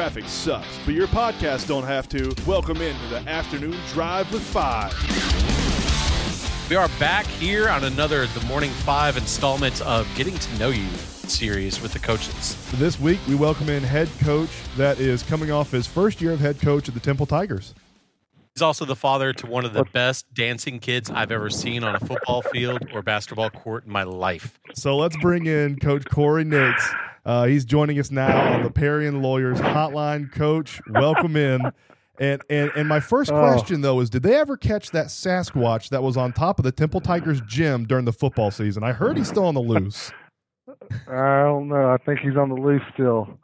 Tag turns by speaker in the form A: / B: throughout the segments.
A: traffic sucks, but your podcast don't have to. Welcome into the afternoon drive with five.
B: We are back here on another The Morning Five installment of Getting to Know You series with the coaches.
C: This week, we welcome in head coach that is coming off his first year of head coach at the Temple Tigers.
B: He's also the father to one of the best dancing kids I've ever seen on a football field or basketball court in my life.
C: So let's bring in Coach Cory Nix. Uh, he's joining us now on the Perry and Lawyers Hotline. Coach, welcome in. And, and and my first
D: Oh.
C: question though is, did they ever catch that Sasquatch that was on top of the Temple Tigers gym during the football season? I heard he's still on the loose.
D: I don't know. I think he's on the loose still.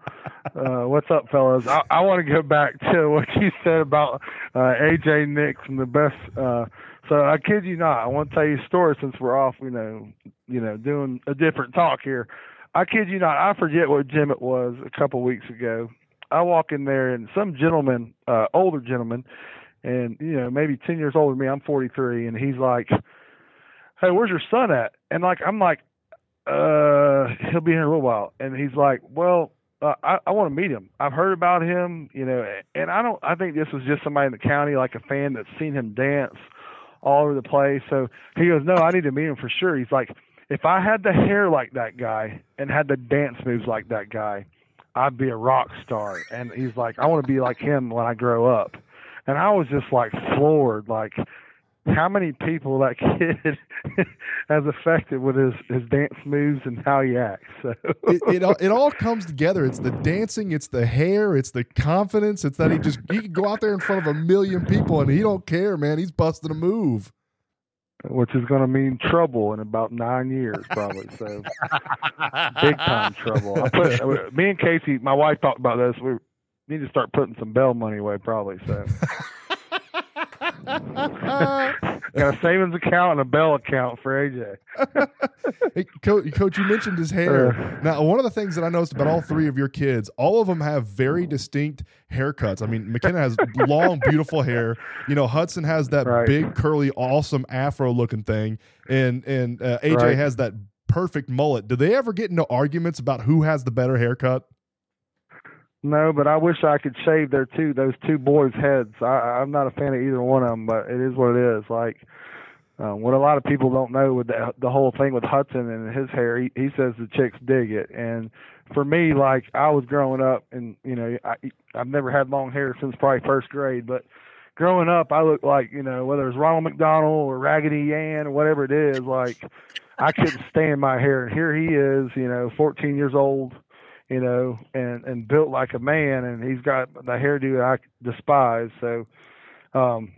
D: Uh, what's up, fellas? I, I want to go back to what you said about uh, AJ Nix and the best. Uh, so I kid you not. I want to tell you a story since we're off. You know, you know, doing a different talk here. I kid you not. I forget what gym it was a couple weeks ago. I walk in there and some gentleman, uh, older gentleman, and you know maybe ten years older than me. I'm 43, and he's like, "Hey, where's your son at?" And like I'm like, uh, he'll be here in a little while. And he's like, well, uh, I, I want to meet him. I've heard about him, you know, and I don't, I think this was just somebody in the county, like a fan that's seen him dance all over the place. So he goes, no, I need to meet him for sure. He's like, if I had the hair like that guy and had the dance moves like that guy, I'd be a rock star. And he's like, I want to be like him when I grow up. And I was just like floored, like, how many people that kid has affected with his his dance moves and how he acts. So
C: It, it, all, it all comes together. It's the dancing, it's the hair, it's the confidence. It's that he just he can go out there in front of a million people and he don't care, man. He's busting a move.
D: which is going to mean trouble in about nine years, probably. So big time trouble. I put uh, me and Casey, my wife talked about this. We need to start putting some bail money away, probably. So got a savings account and a bell account for AJ.
C: Hey, coach, coach, you mentioned his hair. Now, one of the things that I noticed about all three of your kids, all of them have very distinct haircuts. I mean, McKenna has long, beautiful hair. You know, Hudson has that
D: Right.
C: big, curly, awesome afro-looking thing, and and uh, AJ
D: Right.
C: has that perfect mullet. Do they ever get into arguments about who has the better haircut?
D: No, but I wish I could shave their two those two boys' heads. I, I'm not a fan of either one of them, but it is what it is. Like um, what a lot of people don't know with the, the whole thing with Hudson and his hair, he, he says the chicks dig it. And for me, like I was growing up, and you know, I I've never had long hair since probably first grade, but growing up, I looked like you know whether it's Ronald McDonald or Raggedy Ann or whatever it is, like I couldn't stand my hair. And here he is, you know, 14 years old you know, and and built like a man, and he's got the hairdo I despise. So, um,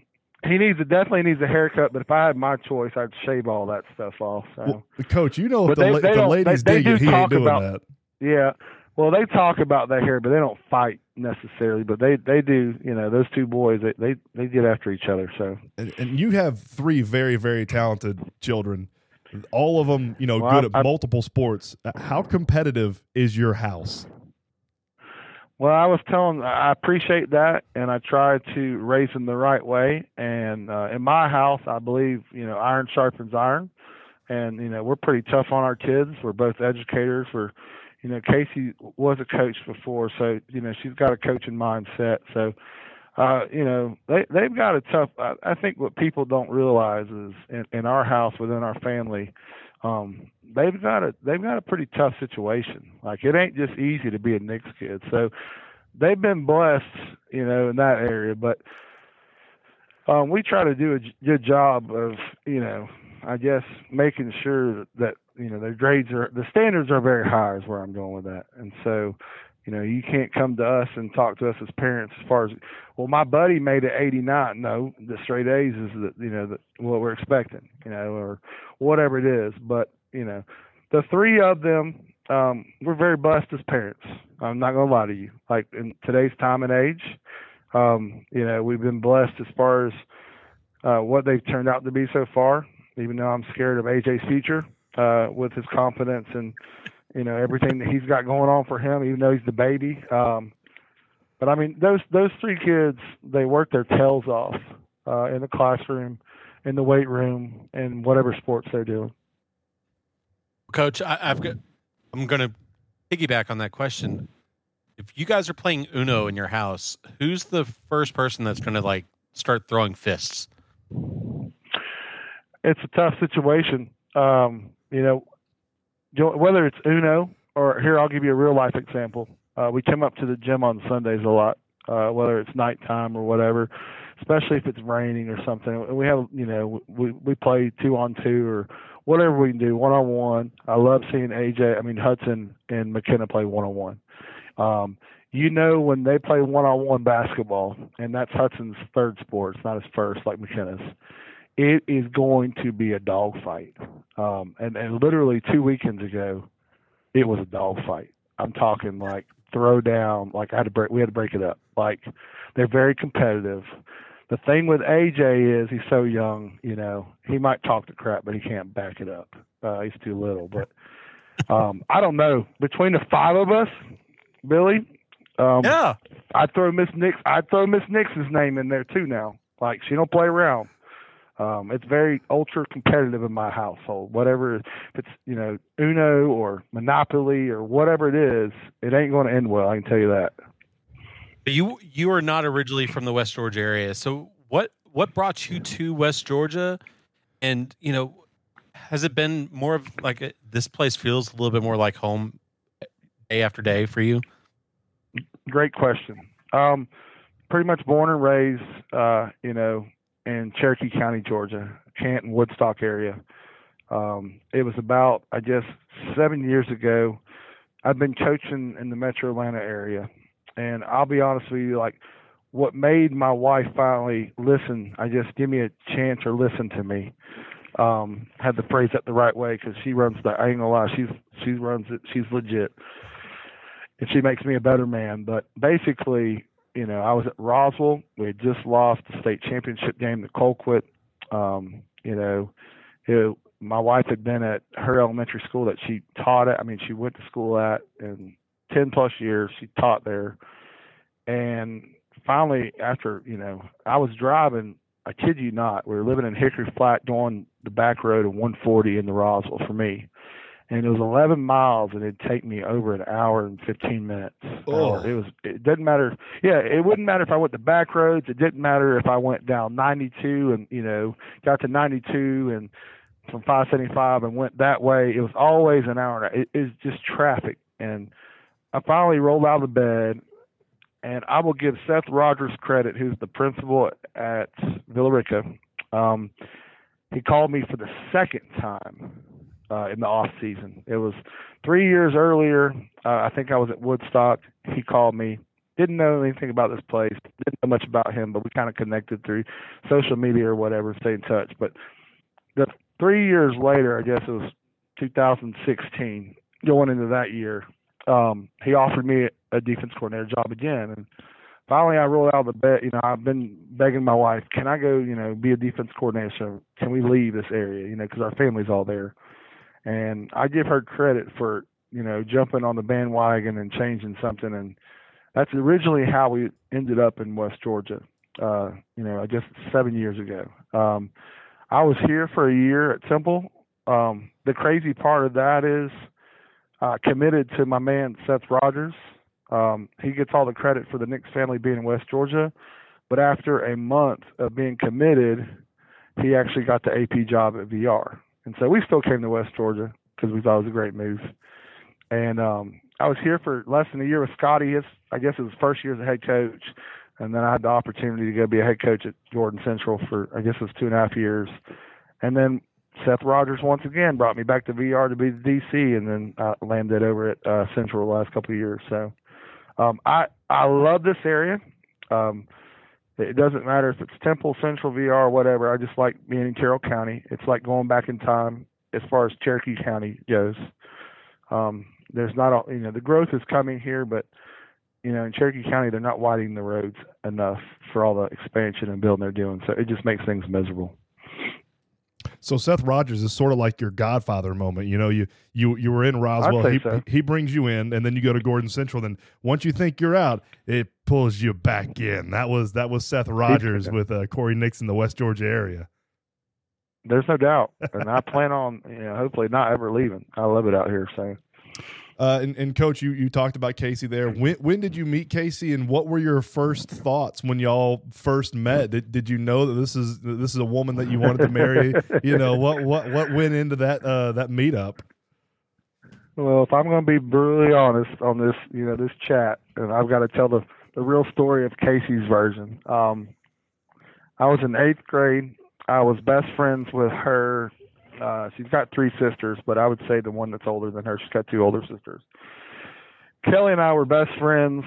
D: he needs a definitely needs a haircut. But if I had my choice, I'd shave all that stuff off. So,
C: Well, coach, you know if
D: But
C: the,
D: they-
C: la-
D: they
C: if the ladies
D: they- they
C: dig
D: do
C: it, he ain't
D: talk
C: doing
D: about-
C: that.
D: yeah. Well, they talk about that hair, but they don't fight necessarily. But they they do. You know, those two boys, they they, they get after each other. So,
C: And, and you have three very, very talented children. All of them, you know,
D: Well,
C: good
D: I-
C: at
D: I-
C: multiple sports. Uh, How competitive is your house?
D: Well, I was telling, I appreciate that, and I try to raise them the right way. And uh, in my house, I believe you know iron sharpens iron, and you know we're pretty tough on our kids. We're both educators. We're, you know, Casey was a coach before, so you know she's got a coaching mindset. So, uh, you know, they they've got a tough. I, I think what people don't realize is in, in our house within our family, um, they've got a they've got a pretty tough situation. Like it ain't just easy to be a Nix kid. So they've been blessed, you know, in that area. But um, we try to do a good job of, you know, I guess making sure that you know their grades are the standards are very high is where I'm going with that. And so, you know, you can't come to us and talk to us as parents as far as, well, my buddy made it 89. No, the straight A's is the you know the, what we're expecting, you know, or whatever it is. But you know, the three of them, um, we're very blessed as parents. I'm not gonna lie to you. Like in today's time and age, um, you know, we've been blessed as far as uh, what they've turned out to be so far. Even though I'm scared of AJ's future uh, with his confidence and you know everything that he's got going on for him, even though he's the baby. Um, but I mean, those those three kids, they work their tails off uh, in the classroom, in the weight room, and whatever sports they're doing.
B: Coach, I, I've got. I'm going to piggyback on that question. if you guys are playing Uno in your house, who's the first person that's going to like start throwing fists?
D: It's a tough situation. Um, you know, whether it's Uno or here, I'll give you a real life example. Uh, we come up to the gym on Sundays a lot, uh, whether it's nighttime or whatever, especially if it's raining or something. We have, you know, we we play two on two or whatever we can do, one on one. I love seeing AJ, I mean Hudson and McKenna play one on one. Um, you know when they play one on one basketball, and that's Hudson's third sport, it's not his first like McKenna's. It is going to be a dogfight. Um, and, and literally two weekends ago, it was a dogfight. I'm talking like throw down, like I had to break we had to break it up. Like they're very competitive the thing with AJ is he's so young, you know, he might talk the crap, but he can't back it up. Uh, he's too little. But um, I don't know. Between the five of us, Billy, um,
B: yeah,
D: I'd throw Miss Nix. I'd throw Miss Nix's name in there too. Now, like she don't play around. Um, it's very ultra competitive in my household. Whatever, if it's you know Uno or Monopoly or whatever it is, it ain't going to end well. I can tell you that.
B: You you are not originally from the West Georgia area, so what what brought you to West Georgia? And you know, has it been more of like a, this place feels a little bit more like home day after day for you?
D: Great question. Um, pretty much born and raised, uh, you know, in Cherokee County, Georgia, Canton, Woodstock area. Um, it was about, I guess, seven years ago. I've been coaching in the Metro Atlanta area, and I'll be honest with you, like what made my wife finally listen, I just give me a chance or listen to me. Um, had to phrase that the right way because she runs the. I ain't gonna lie, she's she runs it. She's legit, and she makes me a better man. But basically, you know, I was at Roswell. We had just lost the state championship game to Colquitt. Um, you know, it, my wife had been at her elementary school that she taught at. I mean, she went to school at, and 10 plus years she taught there and finally after you know i was driving i kid you not we were living in hickory flat going the back road of 140 in the roswell for me and it was 11 miles and it'd take me over an hour and 15 minutes.
C: Oh.
D: it was it didn't matter. Yeah it wouldn't matter if i went the back roads. It didn't matter if i went down 92 and you know got to 92 and from 575 and went that way. It was always an hour it is just traffic. And I finally rolled out of bed, and I will give Seth Rogers credit, who's the principal at Villa Rica. Um, he called me for the second time uh, in the off season. It was three years earlier. Uh, I think I was at Woodstock. He called me. Didn't know anything about this place. Didn't know much about him, but we kind of connected through social media or whatever, stayed in touch. But the three years later, I guess it was 2016, going into that year, um, he offered me a defense coordinator job again. And finally, I rolled out of the bed. You know, I've been begging my wife, can I go, you know, be a defense coordinator? So can we leave this area? You know, because our family's all there. And I give her credit for, you know, jumping on the bandwagon and changing something. And that's originally how we ended up in West Georgia. Uh, you know, I guess seven years ago. Um, I was here for a year at Temple. Um, the crazy part of that is uh, committed to my man Seth Rogers. Um, he gets all the credit for the Nix family being in West Georgia, but after a month of being committed, he actually got the AP job at VR, and so we still came to West Georgia because we thought it was a great move. And um, I was here for less than a year with Scotty. His, I guess it was first year as a head coach, and then I had the opportunity to go be a head coach at Gordon Central for I guess it was two and a half years. And then Seth Rogers once again brought me back to VR to be the DC, and then I landed over at uh, Central the last couple of years. So um, I I love this area. Um, it doesn't matter if it's Temple, Central, VR, whatever. I just like being in Carroll County. It's like going back in time as far as Cherokee County goes. Um, there's not all you know the growth is coming here, but you know in Cherokee County they're not widening the roads enough for all the expansion and building they're doing. So it just makes things miserable.
C: So Seth Rogers is sort of like your Godfather moment. You know, you you you were in Roswell. He
D: so.
C: he brings you in, and then you go to Gordon Central. Then once you think you're out, it pulls you back in. That was that was Seth Rogers with uh, Cory Nixon, the West Georgia area.
D: There's no doubt, and I plan on you know hopefully not ever leaving. I love it out here. So
C: Uh, and, and coach, you, you talked about Casey there. When when did you meet Casey, and what were your first thoughts when y'all first met? Did, did you know that this is this is a woman that you wanted to marry? you know what what what went into that uh, that meetup?
D: Well, if I'm going to be brutally honest on this, you know, this chat, and I've got to tell the the real story of Casey's version. Um, I was in eighth grade. I was best friends with her uh, she's got three sisters, but I would say the one that's older than her. She's got two older sisters. Kelly and I were best friends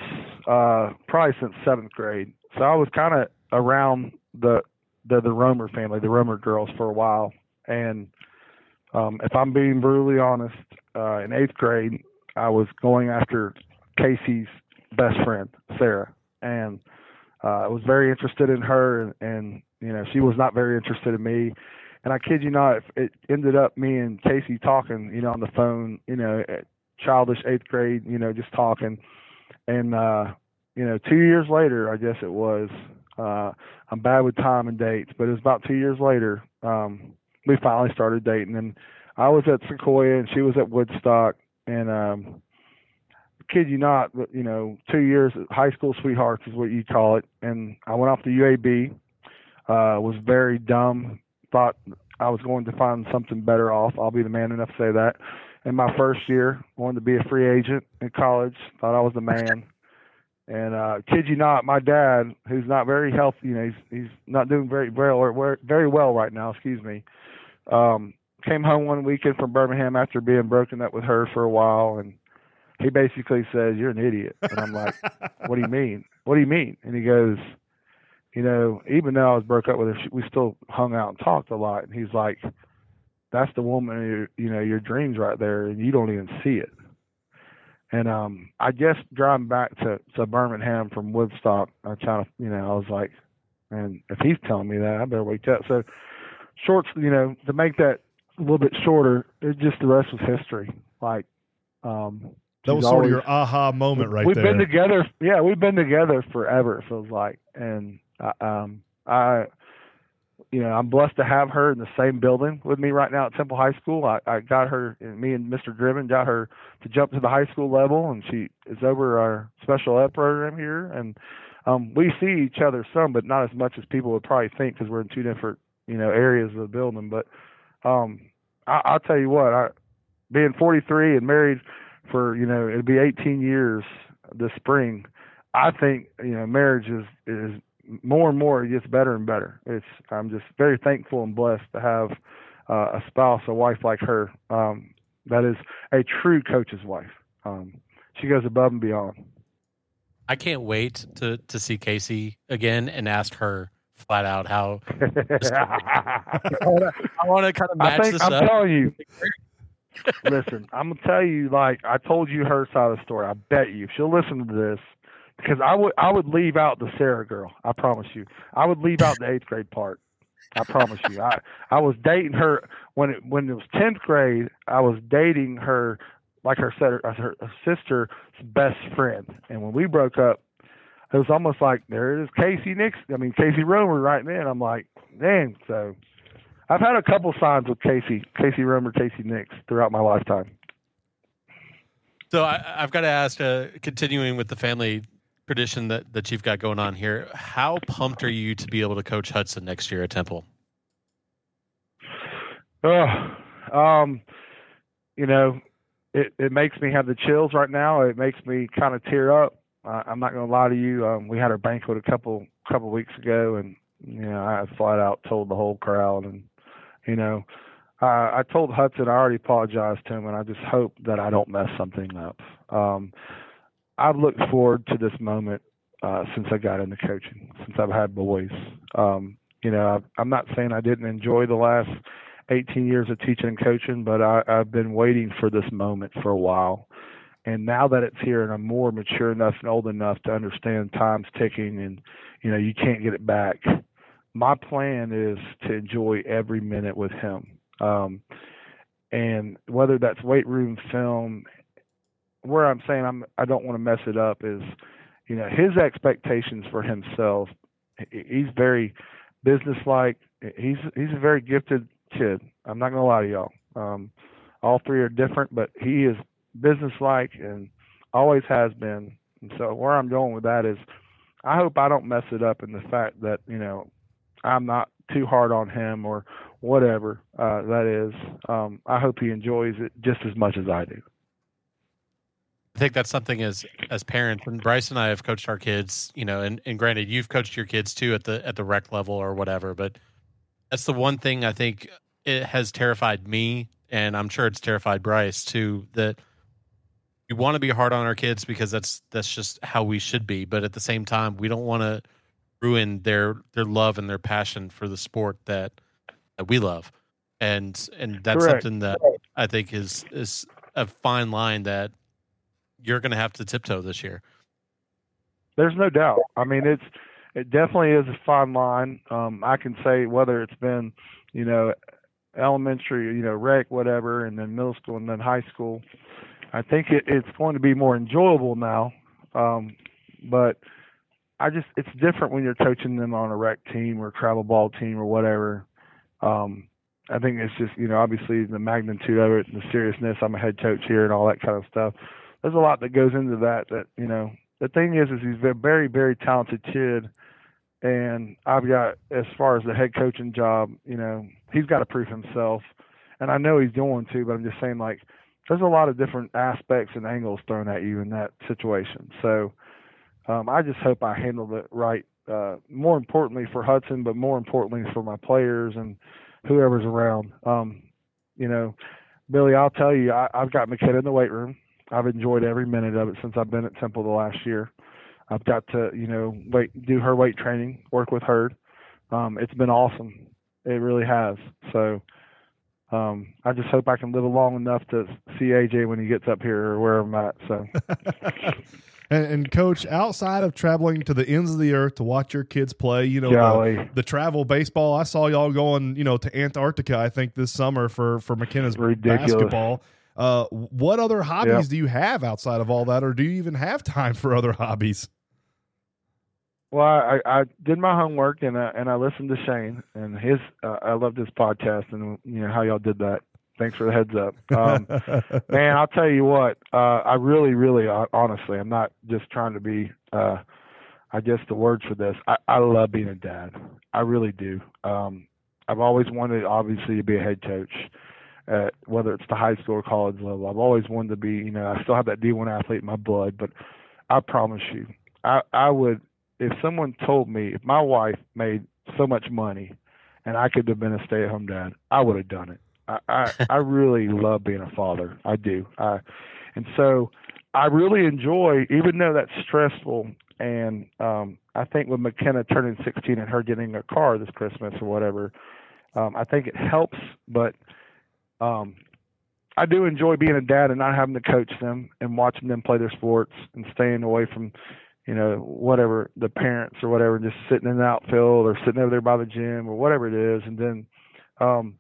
D: uh, probably since seventh grade. So I was kind of around the the the Romer family, the Romer girls, for a while. And um, if I'm being brutally honest, uh, in eighth grade, I was going after Casey's best friend, Sarah, and uh, I was very interested in her, and, and you know she was not very interested in me and I kid you not, it ended up me and Casey talking, you know, on the phone, you know, childish eighth grade, you know, just talking. And uh, you know, two years later, I guess it was. Uh, I'm bad with time and dates, but it was about two years later. Um, we finally started dating, and I was at Sequoia and she was at Woodstock, and um, kid you not, but you know, two years high school sweethearts is what you call it. And I went off to UAB. Uh, was very dumb, thought I was going to find something better off. I'll be the man enough to say that. In my first year, wanted to be a free agent in college. Thought I was the man. And uh, kid you not, my dad, who's not very healthy, you know, he's he's not doing very well very well right now. Excuse me. Um, came home one weekend from Birmingham after being broken up with her for a while, and he basically says, "You're an idiot." And I'm like, "What do you mean? What do you mean?" And he goes, you know, even though I was broke up with her, we still hung out and talked a lot. And he's like, "That's the woman, your, you know, your dreams right there, and you don't even see it." And um, I guess driving back to to Birmingham from Woodstock, I kind of, you know, I was like, "Man, if he's telling me that, I better wake up." So, shorts, you know, to make that a little bit shorter, it just the rest was history. Like, um,
C: that was sort always, of your aha moment right
D: we've
C: there.
D: We've been together, yeah, we've been together forever. It feels like, and um, I, you know, I'm blessed to have her in the same building with me right now at Temple High School. I, I got her, me and Mr. Driven got her to jump to the high school level, and she is over our special ed program here. And um, we see each other some, but not as much as people would probably think because we're in two different, you know, areas of the building. But um, I, I'll tell you what, I, being 43 and married for, you know, it'll be 18 years this spring. I think you know marriage is is more and more it gets better and better. It's I'm just very thankful and blessed to have uh, a spouse, a wife like her. Um, that is a true coach's wife. Um, she goes above and beyond.
B: I can't wait to to see Casey again and ask her flat out how. I want to kind of match
D: I think,
B: this
D: I'm
B: up.
D: telling you. listen, I'm gonna tell you like I told you her side of the story. I bet you if she'll listen to this, because I would I would leave out the Sarah girl. I promise you. I would leave out the eighth grade part. I promise you. I I was dating her when it when it was tenth grade. I was dating her like her her, her sister's best friend, and when we broke up, it was almost like there it is, Casey Nix. I mean Casey Romer right then. I'm like, man. So I've had a couple signs with Casey, Casey Romer, Casey Nix throughout my lifetime.
B: So I, have got to ask, uh, continuing with the family tradition that, that you've got going on here. How pumped are you to be able to coach Hudson next year at Temple?
D: Oh, um, you know, it, it makes me have the chills right now. It makes me kind of tear up. Uh, I'm not going to lie to you. Um, we had our banquet a couple couple weeks ago, and you know, I flat out told the whole crowd, and you know, uh, I told Hudson I already apologized to him, and I just hope that I don't mess something up. Um, I've looked forward to this moment uh, since I got into coaching, since I've had boys. Um, you know, I, am not saying I didn't enjoy the last 18 years of teaching and coaching, but I, I've been waiting for this moment for a while. And now that it's here and I'm more mature enough and old enough to understand time's ticking and, you know, you can't get it back, my plan is to enjoy every minute with him. Um, and whether that's weight room film where I'm saying I'm I don't want to mess it up is, you know, his expectations for himself. He's very businesslike. He's he's a very gifted kid. I'm not gonna lie to y'all. Um, all three are different, but he is businesslike and always has been. And so where I'm going with that is, I hope I don't mess it up in the fact that you know I'm not too hard on him or whatever uh, that is. Um, I hope he enjoys it just as much as I do.
B: I think that's something as as parents and Bryce and I have coached our kids, you know, and, and granted you've coached your kids too at the at the rec level or whatever, but that's the one thing I think it has terrified me and I'm sure it's terrified Bryce too that we want to be hard on our kids because that's that's just how we should be, but at the same time we don't want to ruin their their love and their passion for the sport that that we love. And and that's
D: Correct.
B: something that I think is is a fine line that you're going to have to tiptoe this year.
D: There's no doubt. I mean, it's it definitely is a fine line. Um, I can say whether it's been, you know, elementary, you know, rec, whatever, and then middle school and then high school. I think it, it's going to be more enjoyable now. Um, but I just it's different when you're coaching them on a rec team or travel ball team or whatever. Um, I think it's just you know obviously the magnitude of it and the seriousness. I'm a head coach here and all that kind of stuff. There's a lot that goes into that. That you know the thing is is he's a very very talented kid, and I've got as far as the head coaching job, you know he's got to prove himself, and I know he's going to. But I'm just saying like there's a lot of different aspects and angles thrown at you in that situation. So um, I just hope I handled it right. Uh, more importantly for Hudson, but more importantly for my players and whoever's around. Um, you know, Billy, I'll tell you, I, I've got McKenna in the weight room. I've enjoyed every minute of it since I've been at Temple the last year. I've got to, you know, wait, do her weight training, work with her. Um, it's been awesome. It really has. So um, I just hope I can live long enough to see AJ when he gets up here or where I'm at. So.
C: And, and coach, outside of traveling to the ends of the earth to watch your kids play, you know, the, the travel baseball. I saw y'all going, you know, to Antarctica. I think this summer for for McKenna's
D: Ridiculous.
C: basketball. Uh, what other hobbies
D: Yep.
C: do you have outside of all that, or do you even have time for other hobbies?
D: Well, I, I did my homework and I, and I listened to Shane and his. Uh, I loved his podcast and you know how y'all did that. Thanks for the heads up, um, man. I'll tell you what. Uh, I really, really, uh, honestly, I'm not just trying to be. Uh, I guess the word for this. I, I love being a dad. I really do. Um, I've always wanted, obviously, to be a head coach, at, whether it's the high school or college level. I've always wanted to be. You know, I still have that D1 athlete in my blood, but I promise you, I, I would if someone told me if my wife made so much money and I could have been a stay at home dad, I would have done it. I, I, I really love being a father. I do. I, and so I really enjoy, even though that's stressful. And um, I think with McKenna turning 16 and her getting a car this Christmas or whatever, um, I think it helps. But um, I do enjoy being a dad and not having to coach them and watching them play their sports and staying away from you know, whatever the parents or whatever, just sitting in the outfield or sitting over there by the gym or whatever it is. And then, um,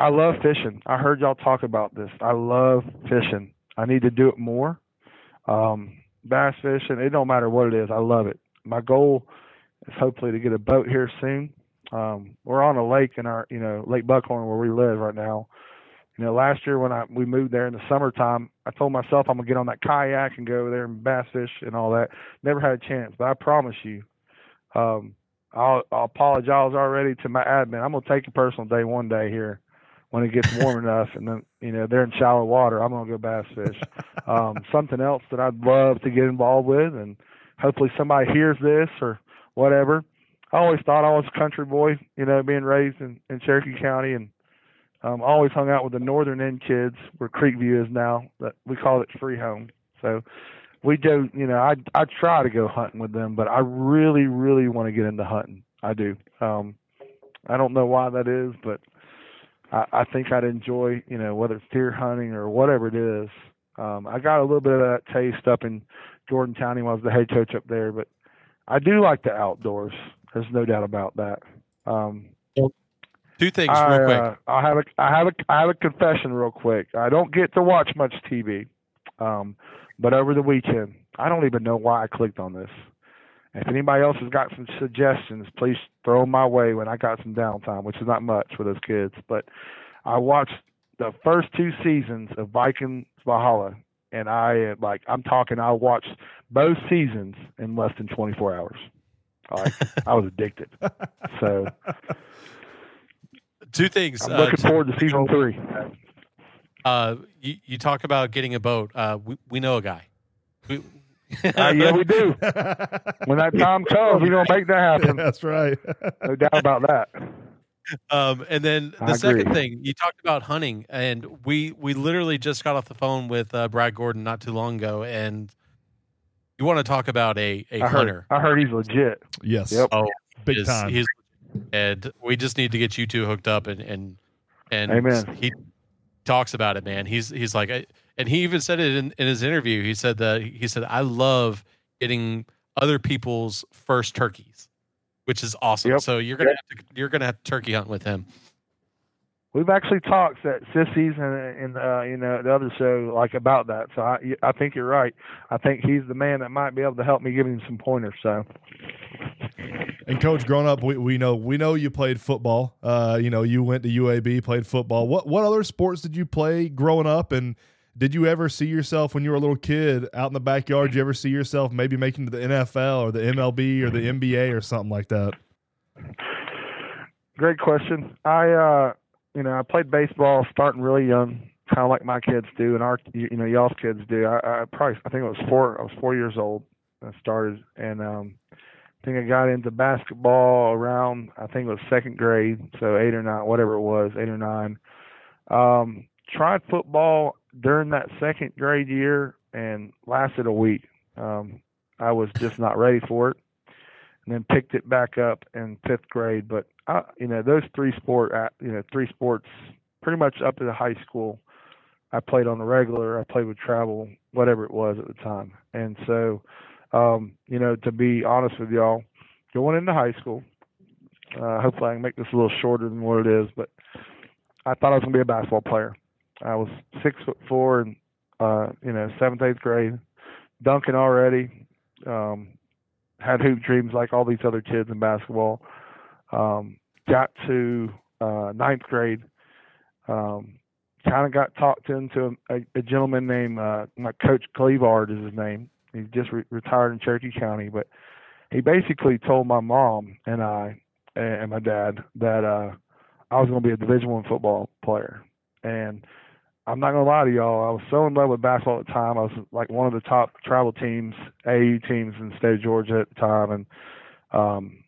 D: I love fishing. I heard y'all talk about this. I love fishing. I need to do it more. Um, bass fishing, it don't matter what it is. I love it. My goal is hopefully to get a boat here soon. Um, we're on a lake in our, you know, Lake Buckhorn where we live right now. You know, last year when I we moved there in the summertime, I told myself I'm gonna get on that kayak and go over there and bass fish and all that. Never had a chance, but I promise you, um, I'll, I'll apologize already to my admin. I'm gonna take a personal day one day here when it gets warm enough, and then you know they're in shallow water. I'm gonna go bass fish. Um, something else that I'd love to get involved with, and hopefully somebody hears this or whatever. I always thought I was a country boy, you know, being raised in, in Cherokee County and um, always hung out with the northern end kids where Creekview is now. But we call it free home. So we do, you know, I I try to go hunting with them, but I really, really want to get into hunting. I do. Um, I don't know why that is, but I, I think I'd enjoy, you know, whether it's deer hunting or whatever it is. Um, I got a little bit of that taste up in Gordon County when I was the head coach up there, but I do like the outdoors. There's no doubt about that. Um,
B: Two things,
D: I,
B: real quick.
D: Uh, I have a I have a I have a confession real quick. I don't get to watch much TV, um, but over the weekend, I don't even know why I clicked on this. If anybody else has got some suggestions, please throw 'em my way when I got some downtime, which is not much for those kids. But I watched the first two seasons of Vikings Valhalla, and I like I'm talking. I watched both seasons in less than 24 hours. Like I was addicted. So
B: two things.
D: I'm looking
B: uh,
D: forward to season three.
B: Uh, you, you talk about getting a boat. Uh, we, we know a guy. We,
D: uh, yeah, we do. when that time comes, we're gonna make that happen.
C: That's right.
D: no doubt about that.
B: Um, and then the
D: I
B: second
D: agree.
B: thing you talked about hunting, and we we literally just got off the phone with uh, Brad Gordon not too long ago, and you want to talk about a a
D: I
B: hunter?
D: heard. I heard he's legit.
C: Yes.
D: Yep.
B: Oh,
C: Big
B: is-
C: time.
B: He's, and we just need to get you two hooked up and and and
D: Amen.
B: he talks about it, man. He's he's like, I, and he even said it in, in his interview. He said that he said I love getting other people's first turkeys, which is awesome.
D: Yep.
B: So you're gonna have to, you're gonna have to turkey hunt with him.
D: We've actually talked at Sissies and and uh, you know the other show like about that. So I I think you're right. I think he's the man that might be able to help me give him some pointers. So
C: And coach, growing up, we, we know we know you played football. Uh, you know, you went to UAB, played football. What what other sports did you play growing up? And did you ever see yourself when you were a little kid out in the backyard? Did you ever see yourself maybe making the NFL or the MLB or the NBA or something like that?
D: great question. I uh you know I played baseball starting really young, kind of like my kids do, and our you know y'all's kids do. I, I probably I think it was four. I was four years old. I started, and um, I think I got into basketball around I think it was second grade, so eight or nine, whatever it was, eight or nine. Um, tried football during that second grade year and lasted a week. Um, I was just not ready for it, and then picked it back up in fifth grade. But I, you know, those three sport, uh, you know, three sports, pretty much up to the high school. I played on the regular. I played with travel, whatever it was at the time. And so, um, you know, to be honest with y'all, going into high school, uh, hopefully I can make this a little shorter than what it is, but I thought I was gonna be a basketball player. I was six foot four and uh, you know, seventh, eighth grade, dunking already. Um, had hoop dreams like all these other kids in basketball. Um, got to uh, ninth grade. Um, kind of got talked into a, a gentleman named uh, my coach Clevard is his name. He just re- retired in Cherokee County, but he basically told my mom and I and my dad that uh, I was going to be a Division One football player. And I'm not going to lie to y'all, I was so in love with basketball at the time. I was like one of the top travel teams, AU teams in the state of Georgia at the time, and um,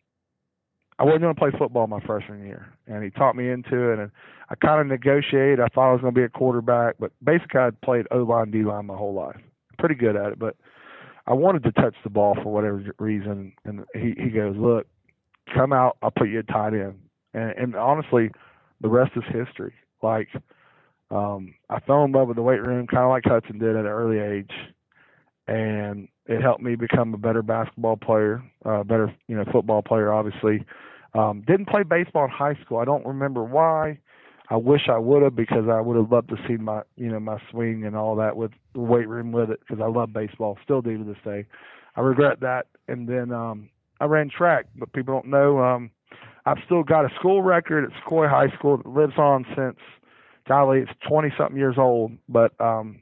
D: I wasn't going to play football my freshman year. And he taught me into it, and I kind of negotiated. I thought I was going to be a quarterback, but basically I'd played O line, D line my whole life. Pretty good at it, but I wanted to touch the ball for whatever reason. And he he goes, look, come out, I'll put you at tight end. And, and honestly, the rest is history. Like, um, I fell in love with the weight room, kind of like Hudson did at an early age, and it helped me become a better basketball player, uh, better you know football player, obviously. Um, didn't play baseball in high school. I don't remember why. I wish I would have because I would have loved to see my you know my swing and all that with the weight room with it because I love baseball, still do to this day. I regret that. And then um, I ran track, but people don't know. Um, I've still got a school record at Sequoia High School that lives on since, golly, it's 20 something years old. But um,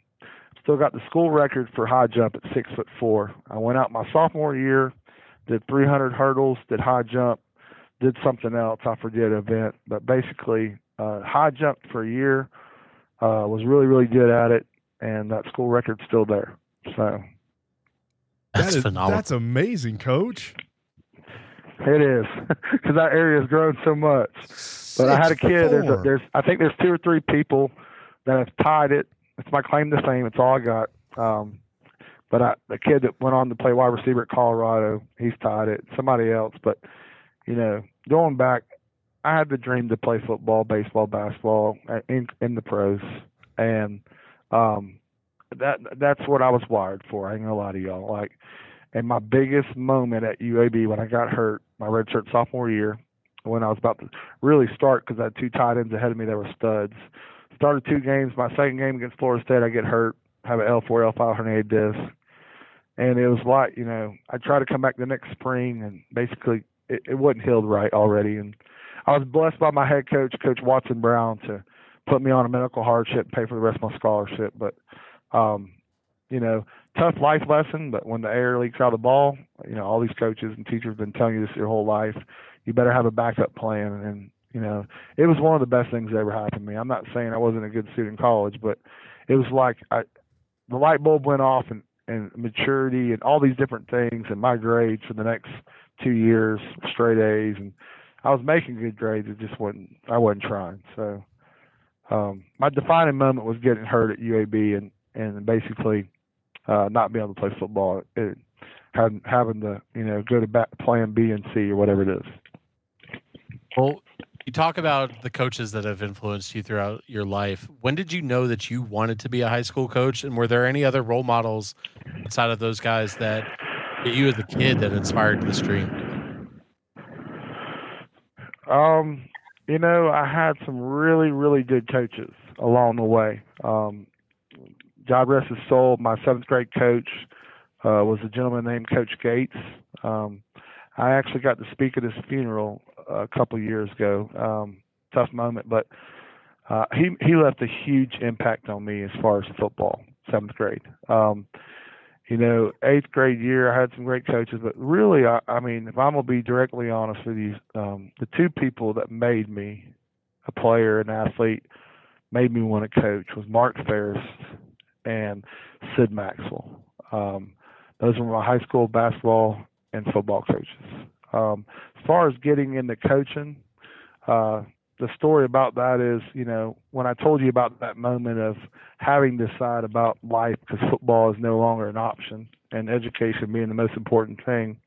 D: still got the school record for high jump at six foot four. I went out my sophomore year, did 300 hurdles, did high jump, did something else. I forget event, but basically uh, high jumped for a year. Uh, was really really good at it, and that school record's still there. So
B: That's
C: That is-
B: phenomenal.
C: That's amazing, coach.
D: it is because that area has grown so much. But I had a kid. There's, a, there's, I think there's two or three people that have tied it. It's my claim to fame. It's all I got. Um, but I, the kid that went on to play wide receiver at Colorado, he's tied it. Somebody else, but you know, going back, I had the dream to play football, baseball, basketball uh, in in the pros, and um, that that's what I was wired for. I ain't gonna lie to y'all. Like, and my biggest moment at UAB when I got hurt, my redshirt sophomore year, when I was about to really start because I had two tight ends ahead of me that were studs. Started two games. My second game against Florida State, I get hurt, have an L4, L5 herniated disc, and it was like you know I tried to come back the next spring, and basically it, it wasn't healed right already. And I was blessed by my head coach, Coach Watson Brown, to put me on a medical hardship, and pay for the rest of my scholarship. But um, you know, tough life lesson. But when the air leaks out of the ball, you know, all these coaches and teachers have been telling you this your whole life. You better have a backup plan. And you know, it was one of the best things that ever happened to me. I'm not saying I wasn't a good student in college, but it was like I, the light bulb went off and and maturity and all these different things and my grades for the next two years straight A's and I was making good grades. It just wasn't I wasn't trying. So um, my defining moment was getting hurt at UAB and and basically uh, not being able to play football. It, having having to you know go to back, plan B and C or whatever it is.
B: Well, you talk about the coaches that have influenced you throughout your life. When did you know that you wanted to be a high school coach? And were there any other role models outside of those guys that, you as a kid that inspired this dream?
D: Um, you know, I had some really, really good coaches along the way. Um, God rest his soul, my seventh grade coach uh, was a gentleman named Coach Gates. Um, I actually got to speak at his funeral a couple years ago. Um, tough moment, but uh, he he left a huge impact on me as far as football. Seventh grade. Um, you know, eighth grade year, I had some great coaches, but really, I, I mean, if I'm gonna be directly honest with you, um, the two people that made me a player, an athlete, made me want to coach was Mark Ferris and Sid Maxwell. Um, those were my high school basketball and football coaches. Um, far as getting into coaching, uh, the story about that is, you know, when I told you about that moment of having to decide about life because football is no longer an option and education being the most important thing.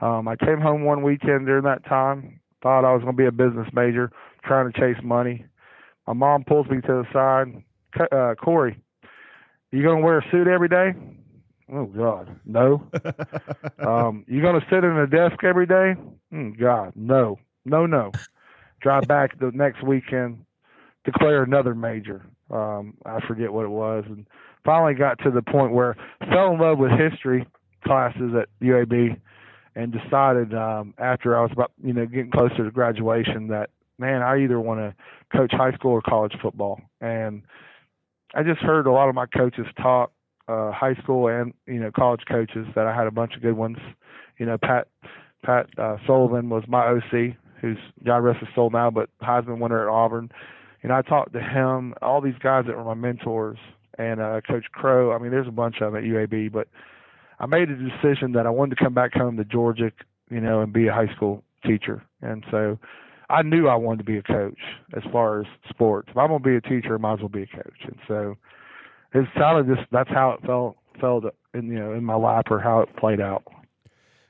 D: Um, I came home one weekend during that time, thought I was going to be a business major, trying to chase money. My mom pulls me to the side. Uh, Cory, you going to wear a suit every day? Oh God, no. um, you gonna sit in a desk every day? Mm, God, no, no, no. Drive back the next weekend, declare another major. Um, I forget what it was, and finally got to the point where I fell in love with history classes at UAB, and decided um, after I was about you know getting closer to graduation that man, I either want to coach high school or college football, and I just heard a lot of my coaches talk uh, high school and you know college coaches that I had a bunch of good ones. You know, Pat Pat uh, Sullivan was my OC, who's God rest his soul now, but Heisman winner at Auburn. Know, I talked to him, all these guys that were my mentors, and uh, Coach Crow. I mean, there's a bunch of them at UAB, but I made a decision that I wanted to come back home to Georgia, you know, and be a high school teacher. And so I knew I wanted to be a coach as far as sports. If I'm gonna be a teacher, I might as well be a coach. And so it's kind of just that's how it felt felt in you know in my lap or how it played out.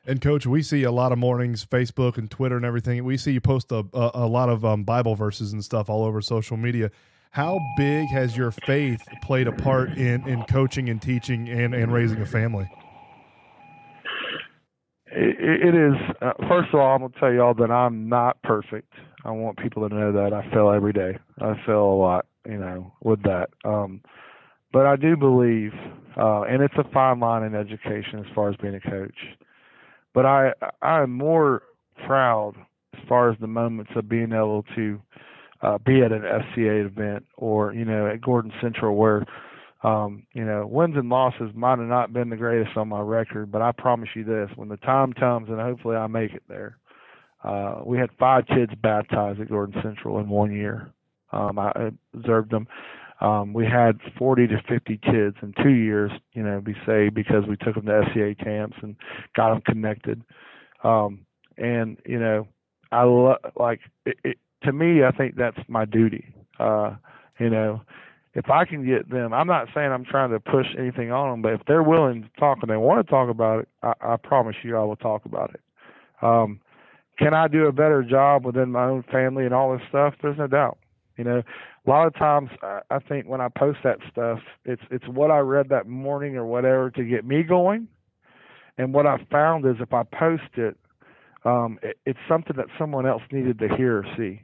C: And coach, we see a lot of mornings, Facebook and Twitter and everything. We see you post a a, a lot of um, Bible verses and stuff all over social media. How big has your faith played a part in in coaching and teaching and and raising a family?
D: it, it is. Uh, first of all, I'm gonna tell you all that I'm not perfect. I want people to know that I fail every day. I fail a lot, you know, with that. Um, but I do believe, uh, and it's a fine line in education as far as being a coach. But I I am more proud as far as the moments of being able to uh, be at an FCA event or you know at Gordon Central where um, you know wins and losses might have not been the greatest on my record, but I promise you this: when the time comes, and hopefully I make it there. Uh, we had five kids baptized at Gordon Central in one year. Um, I observed them um, we had 40 to 50 kids in two years, you know, be saved because we took them to FCA camps and got them connected. Um, and you know, I love like it, it, to me, I think that's my duty. Uh, you know, if I can get them, I'm not saying I'm trying to push anything on them, but if they're willing to talk and they want to talk about it, I, I promise you, I will talk about it. Um, can I do a better job within my own family and all this stuff? There's no doubt. You know, a lot of times I think when I post that stuff, it's it's what I read that morning or whatever to get me going. And what I found is if I post it, um, it, it's something that someone else needed to hear or see.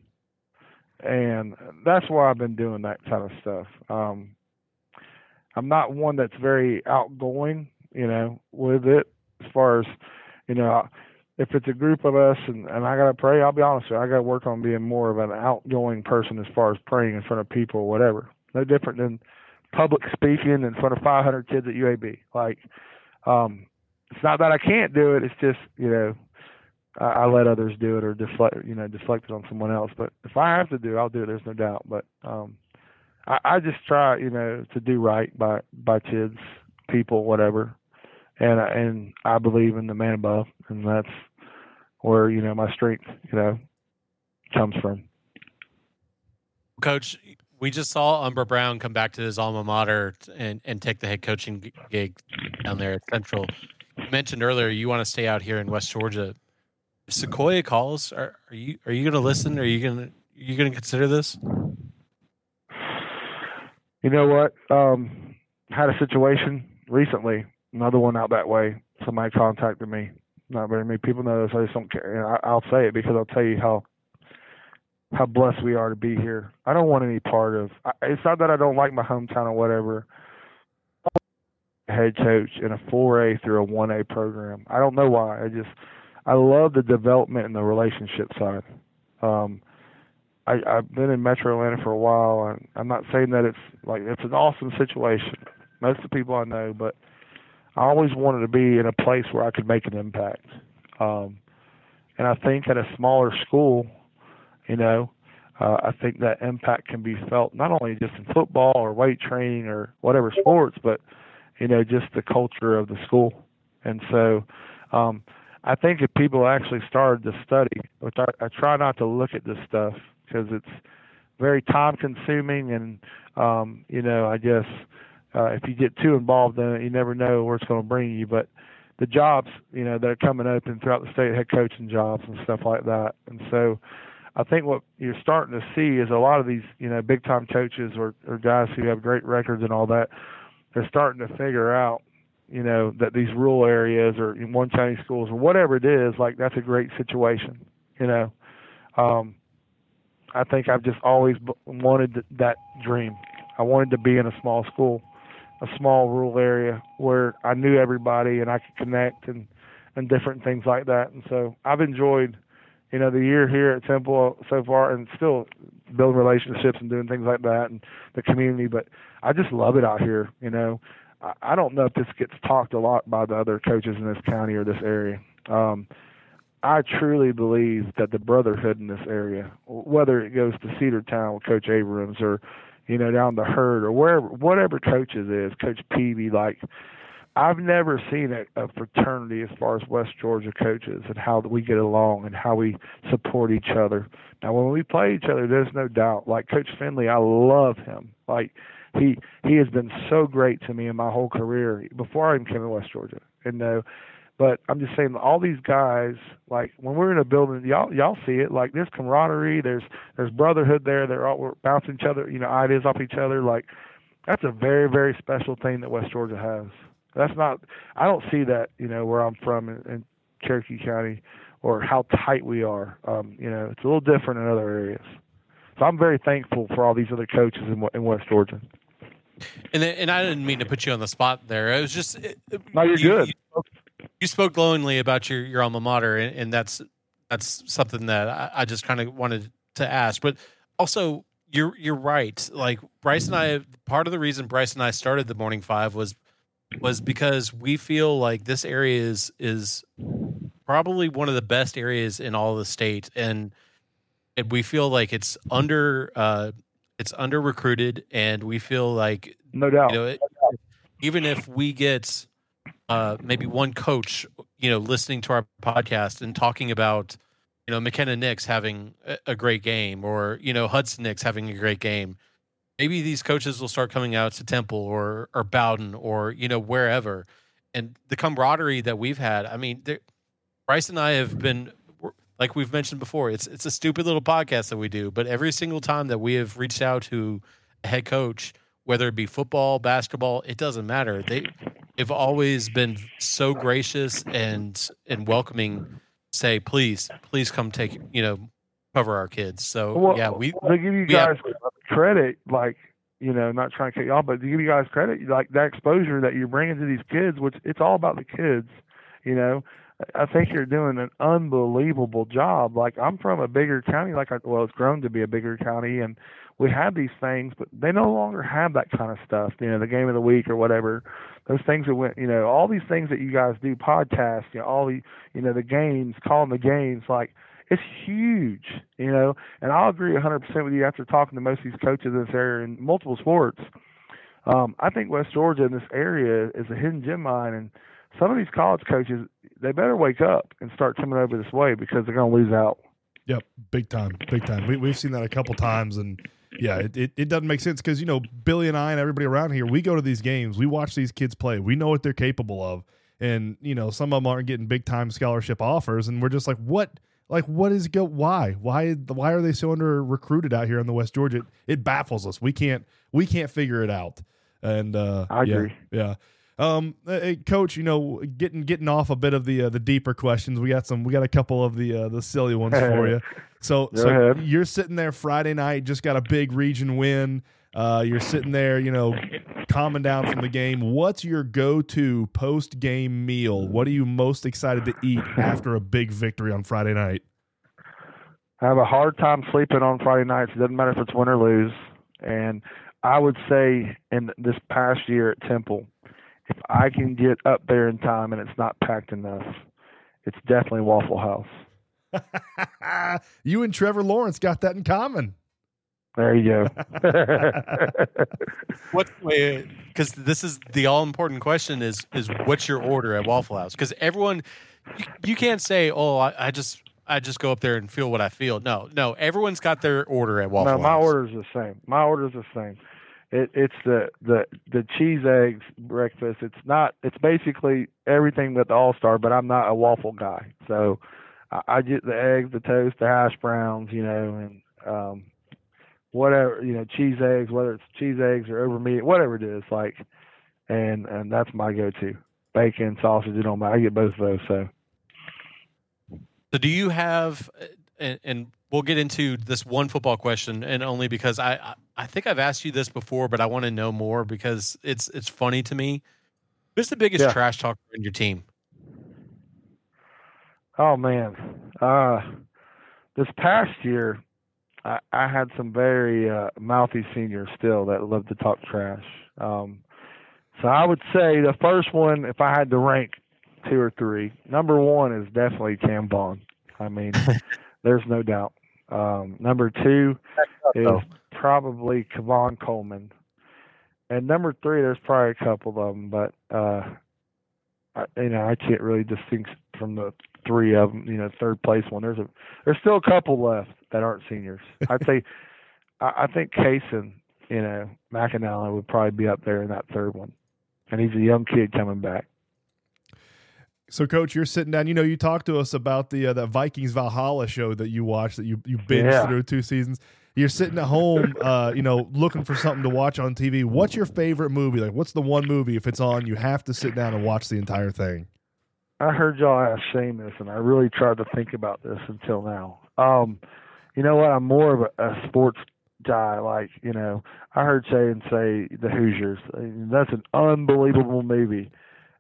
D: And that's why I've been doing that kind of stuff. Um, I'm not one that's very outgoing, you know, with it as far as, you know, if it's a group of us and, and I gotta pray, I'll be honest with you, I gotta work on being more of an outgoing person as far as praying in front of people or whatever. No different than public speaking in front of 500 kids at UAB. Like, um, it's not that I can't do it. It's just you know, I, I let others do it or deflect you know deflect it on someone else. But if I have to do, it, I'll do it. There's no doubt. But um, I, I just try you know to do right by by kids, people, whatever. And and I believe in the man above, and that's where you know my strength you know comes from.
B: Coach, we just saw Umbra Brown come back to his alma mater and and take the head coaching gig down there at Central. You mentioned earlier you want to stay out here in West Georgia. If Sequoyah calls, are, are you are you going to listen? Are you going to are you going to consider this?
D: You know what? Um, had a situation recently, another one out that way. Somebody contacted me not very many people know this. I just don't care. And I, will say it because I'll tell you how how blessed we are to be here. I don't want any part of. It's not that I don't like my hometown or whatever. Head coach in a 4A through a 1A program. I don't know why. I just I love the development and the relationship side. Um, I, I've been in Metro Atlanta for a while, and I'm not saying that it's like it's an awesome situation. Most of the people I know, but I always wanted to be in a place where I could make an impact. Um, and I think at a smaller school, you know, uh, I think that impact can be felt not only just in football or weight training or whatever sports, but you know, just the culture of the school. And so, um, I think if people actually started to study, which I, I try not to look at this stuff because it's very time consuming and um, you know, I guess uh, if you get too involved in it, you never know where it's going to bring you. But the jobs, you know, that are coming open throughout the state, head coaching jobs and stuff like that. And so, I think what you're starting to see is a lot of these, you know, big time coaches or, or guys who have great records and all that, they're starting to figure out, you know, that these rural areas or one Chinese schools or whatever it is, like that's a great situation, you know. Um, I think I've just always wanted that dream. I wanted to be in a small school a small rural area where I knew everybody and I could connect and and different things like that. And so I've enjoyed, you know, the year here at Temple so far, and still building relationships and doing things like that and the community. But I just love it out here. You know, I, I don't know if this gets talked a lot by the other coaches in this county or this area. Um, I truly believe that the brotherhood in this area, whether it goes to Cedartown with Coach Abrams or you know, down the Heard or wherever, whatever coaches is, Coach Peavy, like, I've never seen a, a fraternity as far as West Georgia coaches and how we get along and how we support each other. Now, when we play each other, there's no doubt. Like Coach Finley, I love him. Like he he has been so great to me in my whole career before I even came to West Georgia. And uh, but I'm just saying, all these guys, like when we're in a building, y'all y'all see it. Like there's camaraderie, there's there's brotherhood there. They're all we're bouncing each other, you know, ideas off each other. Like that's a very very special thing that West Georgia has. That's not. I don't see that, you know, where I'm from in, in Cherokee County, or how tight we are. Um, you know, it's a little different in other areas. So I'm very thankful for all these other coaches in, in West Georgia.
B: And and I didn't mean to put you on the spot there. It was just
D: no, you're you, good. You,
B: you spoke glowingly about your, your alma mater, and, and that's that's something that I, I just kind of wanted to ask. But also, you're you're right. Like Bryce and I, part of the reason Bryce and I started the Morning Five was was because we feel like this area is is probably one of the best areas in all of the state, and, and we feel like it's under uh, it's under recruited, and we feel like
D: no doubt,
B: you know, it, even if we get uh, maybe one coach, you know, listening to our podcast and talking about, you know, McKenna Nix having a, great game or, you know, Hudson Nix having a great game. Maybe these coaches will start coming out to Temple or, or Bowdon or, you know, wherever. And the camaraderie that we've had, I mean, Bryce and I have been, like we've mentioned before, it's, it's a stupid little podcast that we do, but every single time that we have reached out to a head coach, whether it be football, basketball, it doesn't matter. They have always been so gracious and and welcoming. Say, please, please come take you know cover our kids. So well, yeah, we
D: they give you guys have, credit, like you know, not trying to cut y'all, but to give you guys credit, like that exposure that you're bringing to these kids, which it's all about the kids, you know. I think you're doing an unbelievable job. Like I'm from a bigger county, like I, well, it's grown to be a bigger county, and we have these things, but they no longer have that kind of stuff. You know, the game of the week or whatever. Those things that went, you know, all these things that you guys do, podcasts, you know, all the, you know, the games, calling the games, like it's huge, you know. And I'll agree 100% with you after talking to most of these coaches in this area in multiple sports. Um, I think West Georgia in this area is a hidden gem mine, and some of these college coaches they better wake up and start coming over this way because they're going to lose out.
C: Yep, big time, big time. We, we've seen that a couple times, and yeah, it, it, it doesn't make sense because you know Billy and I and everybody around here, we go to these games, we watch these kids play, we know what they're capable of, and you know some of them aren't getting big time scholarship offers, and we're just like, what? Like, what is go? Why? Why? Why are they so under recruited out here in the West Georgia? It, it baffles us. We can't. We can't figure it out. And uh,
D: I
C: yeah,
D: agree.
C: Yeah. Um, hey, coach, you know, getting getting off a bit of the uh, the deeper questions. We got some. We got a couple of the uh, the silly ones for you. So,
D: Go
C: so
D: ahead.
C: you're sitting there Friday night, just got a big region win. Uh, you're sitting there, you know, calming down from the game. What's your go-to post-game meal? What are you most excited to eat after a big victory on Friday night?
D: I have a hard time sleeping on Friday nights. It doesn't matter if it's win or lose. And I would say in this past year at Temple, if I can get up there in time and it's not packed enough, it's definitely Waffle House.
C: you and Trevor Lawrence got that in common.
D: There you go.
B: What? Because this is the all important question: is is what's your order at Waffle House? Because everyone, you, you can't say, "Oh, I, I just I just go up there and feel what I feel." No, no, everyone's got their order at Waffle House.
D: no, my
B: House.
D: order's the same. My order's the same. It, it's the, the the cheese eggs breakfast. It's not. It's basically everything but the All Star. But I'm not a waffle guy, so I, I get the eggs, the toast, the hash browns, you know, and um, whatever you know, cheese eggs, whether it's cheese eggs or over meat, whatever it is, like, and and that's my go-to. Bacon, sausage, it don't matter. I get both of those. So
B: So, do you have? And, and we'll get into this one football question, and only because I I, think I've asked you this before, but I want to know more because it's it's funny to me. Who's the biggest
D: Yeah.
B: trash talker in your team?
D: Oh man, uh, this past year, I, I had some very uh, mouthy seniors still that love to talk trash. Um, so I would say the first one, if I had to rank two or three, number one is definitely Cam Vaughn. I mean, there's no doubt. Um, number two is. Probably Kevon Coleman, and number three, there's probably a couple of them, but uh, I, you know, I can't really distinct from the three of them. You know, third place one. There's a there's still a couple left that aren't seniors. I'd say I, I think Kaysen, you know, McAnally would probably be up there in that third one, and he's a young kid coming back.
C: So, coach, you're sitting down. You know, you talked to us about the uh, that Vikings Valhalla show that you watched that you you binged
D: Yeah.
C: through two seasons. You're sitting at home, uh, you know, looking for something to watch on TV. What's your favorite movie? Like, what's the one movie if it's on, you have to sit down and watch the entire thing?
D: I heard y'all ask this, and I really tried to think about this until now. Um, you know what? I'm more of a, a sports guy. Like, you know, I heard Shane say The Hoosiers. I mean, that's an unbelievable movie,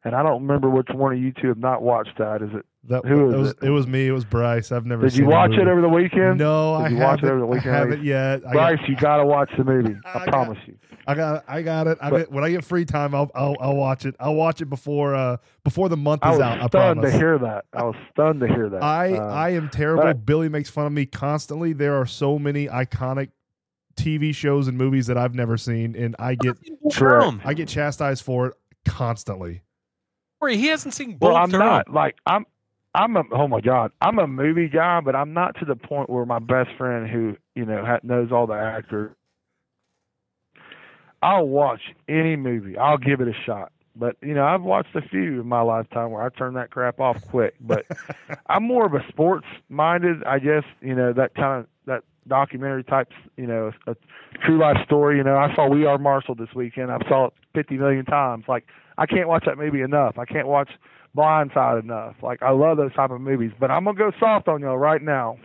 D: and I don't remember which one of you two have not watched that. Is it?
C: That,
D: Who is
C: that was
D: it?
C: it? was me. It was Bryce. I've never.
D: Seen Did
C: seen
D: you watch
C: movie.
D: it over the weekend?
C: No,
D: Did
C: I
D: you watch it
C: haven't.
D: over the weekend?
C: I haven't yet. I got,
D: Bryce, you got to watch the movie.
C: I
D: I
C: got-
D: promise you.
C: I got, I got it. I
D: But-
C: get, when I get free time, I'll, I'll, I'll watch it. I'll watch it before, uh, before the month is
D: was
C: out. I
D: stunned
C: promise.
D: to hear that. I was stunned to hear that.
C: I
D: Uh,
C: I am terrible.
D: but-
C: Billy makes fun of me constantly. There are so many iconic TV shows and movies that I've never seen, and I get
D: Correct.
C: I get chastised for it constantly.
B: Wait, he hasn't seen Bull
D: well, I'm
B: Durham.
D: not like I'm. I'm a oh my god, I'm a movie guy, but I'm not to the point where my best friend who you know ha- knows all the actors. I'll watch any movie. I'll give it a shot. But you know, I've watched a few in my lifetime where I turn that crap off quick. But I'm more of a sports minded. I guess you know that kind of that documentary type. You know, a true life story. You know, I saw We Are Marshall this weekend. I saw it 50 million times. Like I can't watch that movie enough. I can't watch Blindside enough. Like I love those type of movies. But I'm gonna go soft on y'all right now.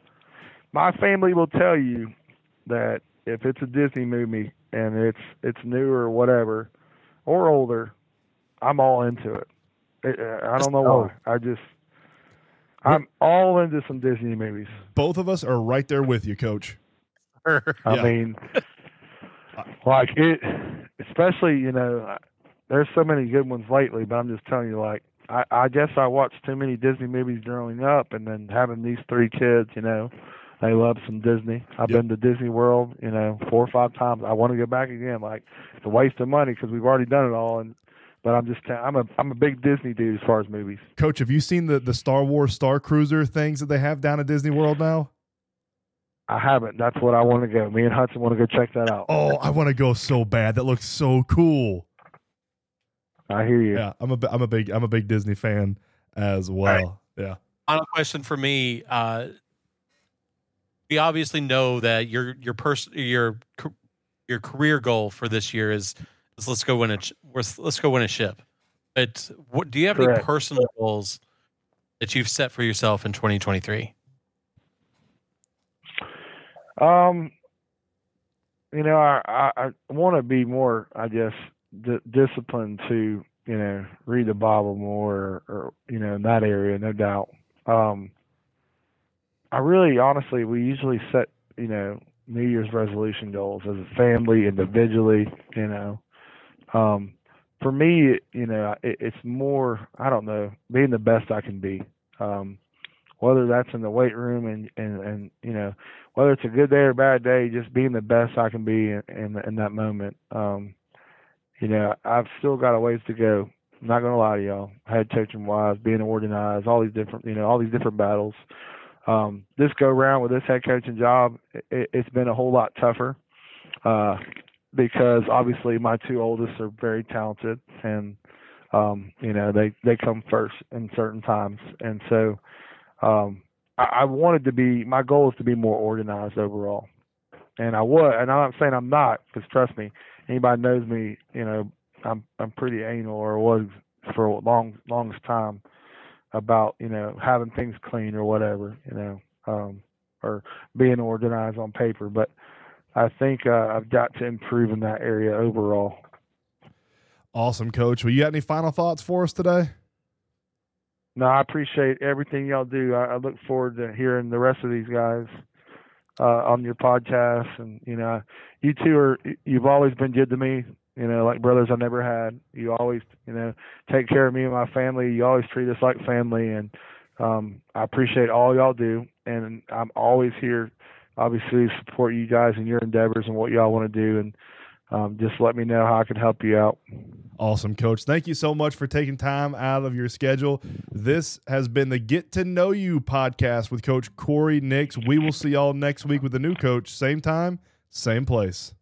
D: My family will tell you that if it's a Disney movie and it's it's newer or whatever or older, I'm all into it. it I don't know why. Oh. I just I'm all into some Disney movies.
C: Both of us are right there with you, Coach.
D: I
C: Yeah.
D: mean, like it, especially you know, there's so many good ones lately. But I'm just telling you, like I, I guess I watched too many Disney movies growing up, and then having these three kids, you know, they love some Disney. I've
C: Yep.
D: been to Disney World, you know, four or five times. I want to go back again. Like it's a waste of money because we've already done it all. And but I'm just, I'm a, I'm a big Disney dude as far as movies.
C: Coach, have you seen the the Star Wars Star Cruiser things that they have down at Disney World now?
D: I haven't. That's what I want to go. Me and Hudson want to go check that out.
C: Oh, I want to go so bad. That looks so cool.
D: I hear you.
C: Yeah, I'm a bi- I'm a big I'm a big Disney fan as well. Yeah.
B: Final question for me. Uh, we obviously know that your your person your your career goal for this year is, is let's go win a ch- let's let's go win a ship. But what do you have any personal goals that you've set for yourself in 2023?
D: Um, you know, I I, I want to be more, I guess, d- disciplined to you know read the Bible more, or, or you know in that area, no doubt. Um, I really, honestly, we usually set you know New Year's resolution goals as a family, individually. You know, um, for me, you know, it, it's more, I don't know, being the best I can be. Um, whether that's in the weight room and and and you know whether it's a good day or bad day, just being the best I can be in in, in that moment. Um, you know, I've still got a ways to go. I'm not gonna lie to y'all. Head coaching wise, being organized, all these different, you know, all these different battles. Um, this go round with this head coaching job, it, it's been a whole lot tougher uh, because obviously my two oldest are very talented, and um, you know they they come first in certain times, and so um, I, I wanted to be. My goal is to be more organized overall, and I was. And I'm not saying I'm not, because trust me, anybody knows me, you know, I'm I'm pretty anal or was for a long longest time about you know having things clean or whatever, you know, um, or being organized on paper. But I think uh, I've got to improve in that area overall.
C: Awesome, Coach. Well, you got any final thoughts for us today?
D: No, I appreciate everything y'all do. I, I look forward to hearing the rest of these guys uh, on your podcast. And you know, you two are you've always been good to me. You know, like brothers I never had. You always, you know, take care of me and my family. You always treat us like family, and um, I appreciate all y'all do. And I'm always here, obviously, to support you guys and your endeavors and what y'all want to do. And um, just let me know how I can help you out.
C: Awesome, Coach. Thank you so much for taking time out of your schedule. This has been the Get to Know You podcast with Coach Cory Nix. We will see y'all next week with a new coach, same time, same place.